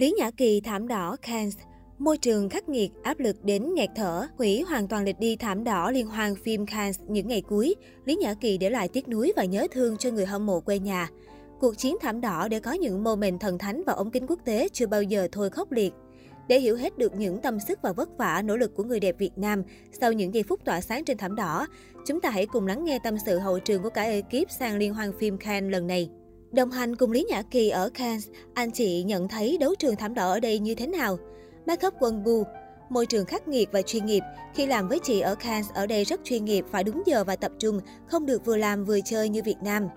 Lý Nhã Kỳ thảm đỏ Cannes Môi trường khắc nghiệt, áp lực đến nghẹt thở, hủy hoàn toàn lịch đi thảm đỏ liên hoan phim Cannes những ngày cuối. Lý Nhã Kỳ để lại tiếc nuối và nhớ thương cho người hâm mộ quê nhà. Cuộc chiến thảm đỏ để có những moment thần thánh và ống kính quốc tế chưa bao giờ thôi khốc liệt. Để hiểu hết được những tâm sức và vất vả, nỗ lực của người đẹp Việt Nam sau những giây phút tỏa sáng trên thảm đỏ, chúng ta hãy cùng lắng nghe tâm sự hậu trường của cả ekip sang liên hoan phim Cannes lần này. Đồng hành cùng Lý Nhã Kỳ ở Cannes, anh chị nhận thấy đấu trường thảm đỏ ở đây như thế nào? Makeup quân bu, môi trường khắc nghiệt và chuyên nghiệp. Khi làm với chị ở Cannes, ở đây rất chuyên nghiệp, phải đúng giờ và tập trung, không được vừa làm vừa chơi như Việt Nam.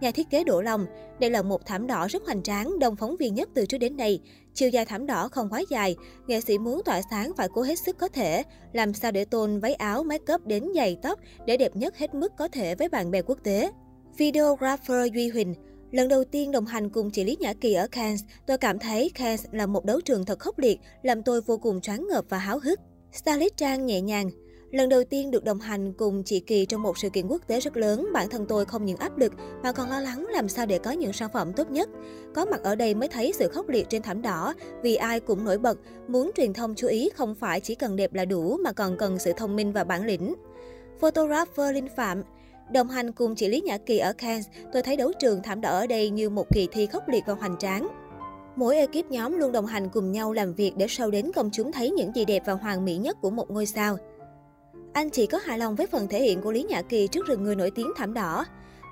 Nhà thiết kế Đỗ Long, đây là một thảm đỏ rất hoành tráng, đông phóng viên nhất từ trước đến nay. Chiều dài thảm đỏ không quá dài, nghệ sĩ muốn tỏa sáng phải cố hết sức có thể, làm sao để tôn váy áo, make up đến giày tóc để đẹp nhất hết mức có thể với bạn bè quốc tế. Videographer Duy Huỳnh, Lần đầu tiên đồng hành cùng chị Lý Nhã Kỳ ở Cannes, tôi cảm thấy Cannes là một đấu trường thật khốc liệt, làm tôi vô cùng choáng ngợp và háo hức. Starlit Trang nhẹ nhàng, Lần đầu tiên được đồng hành cùng chị Kỳ trong một sự kiện quốc tế rất lớn, bản thân tôi không những áp lực mà còn lo lắng làm sao để có những sản phẩm tốt nhất. Có mặt ở đây mới thấy sự khốc liệt trên thảm đỏ, vì ai cũng nổi bật, muốn truyền thông chú ý không phải chỉ cần đẹp là đủ mà còn cần sự thông minh và bản lĩnh. Photographer Linh Phạm Đồng hành cùng chị Lý Nhã Kỳ ở Cannes, tôi thấy đấu trường thảm đỏ ở đây như một kỳ thi khốc liệt và hoành tráng. Mỗi ekip nhóm luôn đồng hành cùng nhau làm việc để sâu đến công chúng thấy những gì đẹp và hoàn mỹ nhất của một ngôi sao. Anh chị có hài lòng với phần thể hiện của Lý Nhã Kỳ trước rừng người nổi tiếng thảm đỏ.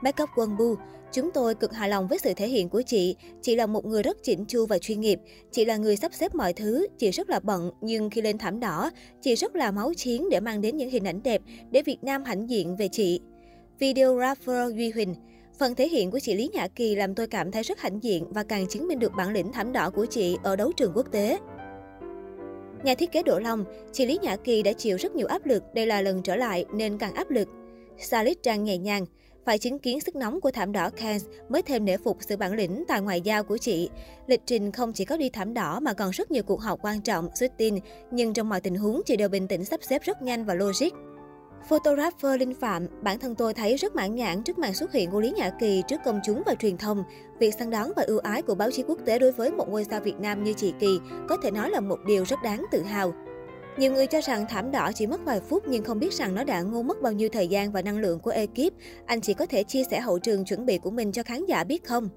Backup Quân Bu, chúng tôi cực hài lòng với sự thể hiện của chị. Chị là một người rất chỉnh chu và chuyên nghiệp. Chị là người sắp xếp mọi thứ. Chị rất là bận, nhưng khi lên thảm đỏ, chị rất là máu chiến để mang đến những hình ảnh đẹp để Việt Nam hãnh diện về chị. Videographer Duy Huỳnh Phần thể hiện của chị Lý Nhã Kỳ làm tôi cảm thấy rất hãnh diện và càng chứng minh được bản lĩnh thảm đỏ của chị ở đấu trường quốc tế. Nhà thiết kế Đỗ Long, chị Lý Nhã Kỳ đã chịu rất nhiều áp lực, đây là lần trở lại nên càng áp lực. Stylist Trang nhẹ nhàng, phải chứng kiến sức nóng của thảm đỏ Cannes mới thêm nể phục sự bản lĩnh tài ngoại giao của chị. Lịch trình không chỉ có đi thảm đỏ mà còn rất nhiều cuộc họp quan trọng, xuất tin nhưng trong mọi tình huống chị đều bình tĩnh sắp xếp rất nhanh và logic. Photographer Linh Phạm, bản thân tôi thấy rất mãn nhãn trước màn xuất hiện của Lý Nhã Kỳ trước công chúng và truyền thông. Việc săn đón và ưu ái của báo chí quốc tế đối với một ngôi sao Việt Nam như chị Kỳ có thể nói là một điều rất đáng tự hào. Nhiều người cho rằng thảm đỏ chỉ mất vài phút nhưng không biết rằng nó đã ngô mất bao nhiêu thời gian và năng lượng của ekip. Anh chỉ có thể chia sẻ hậu trường chuẩn bị của mình cho khán giả biết không?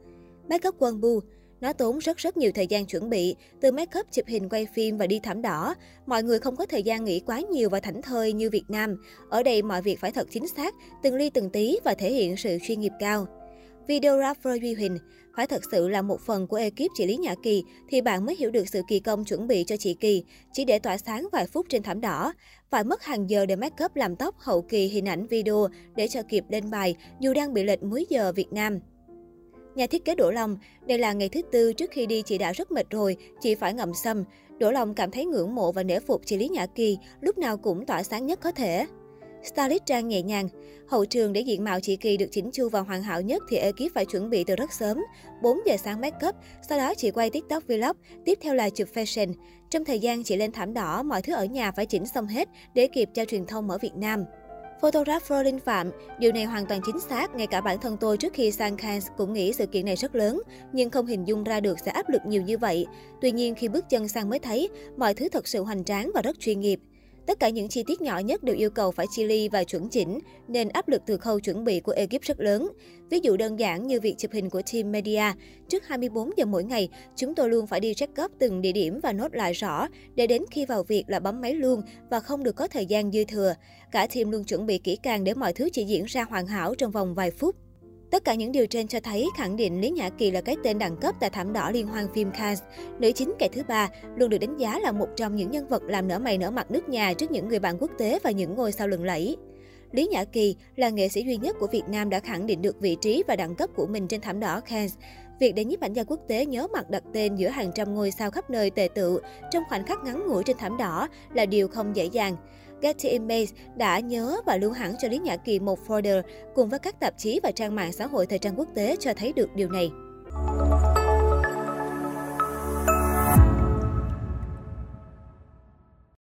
Makeup Quân Bu nó tốn rất rất nhiều thời gian chuẩn bị, từ make up, chụp hình, quay phim và đi thảm đỏ. Mọi người không có thời gian nghĩ quá nhiều và thảnh thơi như Việt Nam. Ở đây mọi việc phải thật chính xác, từng ly từng tí và thể hiện sự chuyên nghiệp cao. Videographer Duy Huỳnh phải thật sự là một phần của ekip chị Lý Nhã Kỳ thì bạn mới hiểu được sự kỳ công chuẩn bị cho chị Kỳ, chỉ để tỏa sáng vài phút trên thảm đỏ. Phải mất hàng giờ để make up làm tóc, hậu kỳ, hình ảnh, video để cho kịp lên bài dù đang bị lệch múi giờ Việt Nam. Nhà thiết kế Đỗ Long, đây là ngày thứ tư trước khi đi chị đã rất mệt rồi, chị phải ngậm sâm. Đỗ Long cảm thấy ngưỡng mộ và nể phục chị Lý Nhã Kỳ, lúc nào cũng tỏa sáng nhất có thể. Stylist Trang nhẹ nhàng. Hậu trường để diện mạo chị Kỳ được chỉnh chu và hoàn hảo nhất thì ekip phải chuẩn bị từ rất sớm. 4 giờ sáng make up, sau đó chị quay TikTok vlog, tiếp theo là chụp fashion. Trong thời gian chị lên thảm đỏ, mọi thứ ở nhà phải chỉnh xong hết để kịp cho truyền thông ở Việt Nam. Photographer Linh Phạm, điều này hoàn toàn chính xác, ngay cả bản thân tôi trước khi sang Cannes cũng nghĩ sự kiện này rất lớn, nhưng không hình dung ra được sẽ áp lực nhiều như vậy. Tuy nhiên khi bước chân sang mới thấy, mọi thứ thật sự hoành tráng và rất chuyên nghiệp. Tất cả những chi tiết nhỏ nhất đều yêu cầu phải chi ly và chuẩn chỉnh, nên áp lực từ khâu chuẩn bị của ekip rất lớn. Ví dụ đơn giản như việc chụp hình của team media, trước 24 giờ mỗi ngày, chúng tôi luôn phải đi check up từng địa điểm và nốt lại rõ, để đến khi vào việc là bấm máy luôn và không được có thời gian dư thừa. Cả team luôn chuẩn bị kỹ càng để mọi thứ chỉ diễn ra hoàn hảo trong vòng vài phút. Tất cả những điều trên cho thấy khẳng định Lý Nhã Kỳ là cái tên đẳng cấp tại thảm đỏ liên hoan phim Cannes. Nữ chính kẻ thứ ba luôn được đánh giá là một trong những nhân vật làm nở mày nở mặt nước nhà trước những người bạn quốc tế và những ngôi sao lừng lẫy. Lý Nhã Kỳ là nghệ sĩ duy nhất của Việt Nam đã khẳng định được vị trí và đẳng cấp của mình trên thảm đỏ Cannes. Việc để nhiếp ảnh gia quốc tế nhớ mặt đặt tên giữa hàng trăm ngôi sao khắp nơi tề tự trong khoảnh khắc ngắn ngủi trên thảm đỏ là điều không dễ dàng. Getty Images đã nhớ và lưu hẳn cho Lý Nhã Kỳ một folder cùng với các tạp chí và trang mạng xã hội thời trang quốc tế cho thấy được điều này.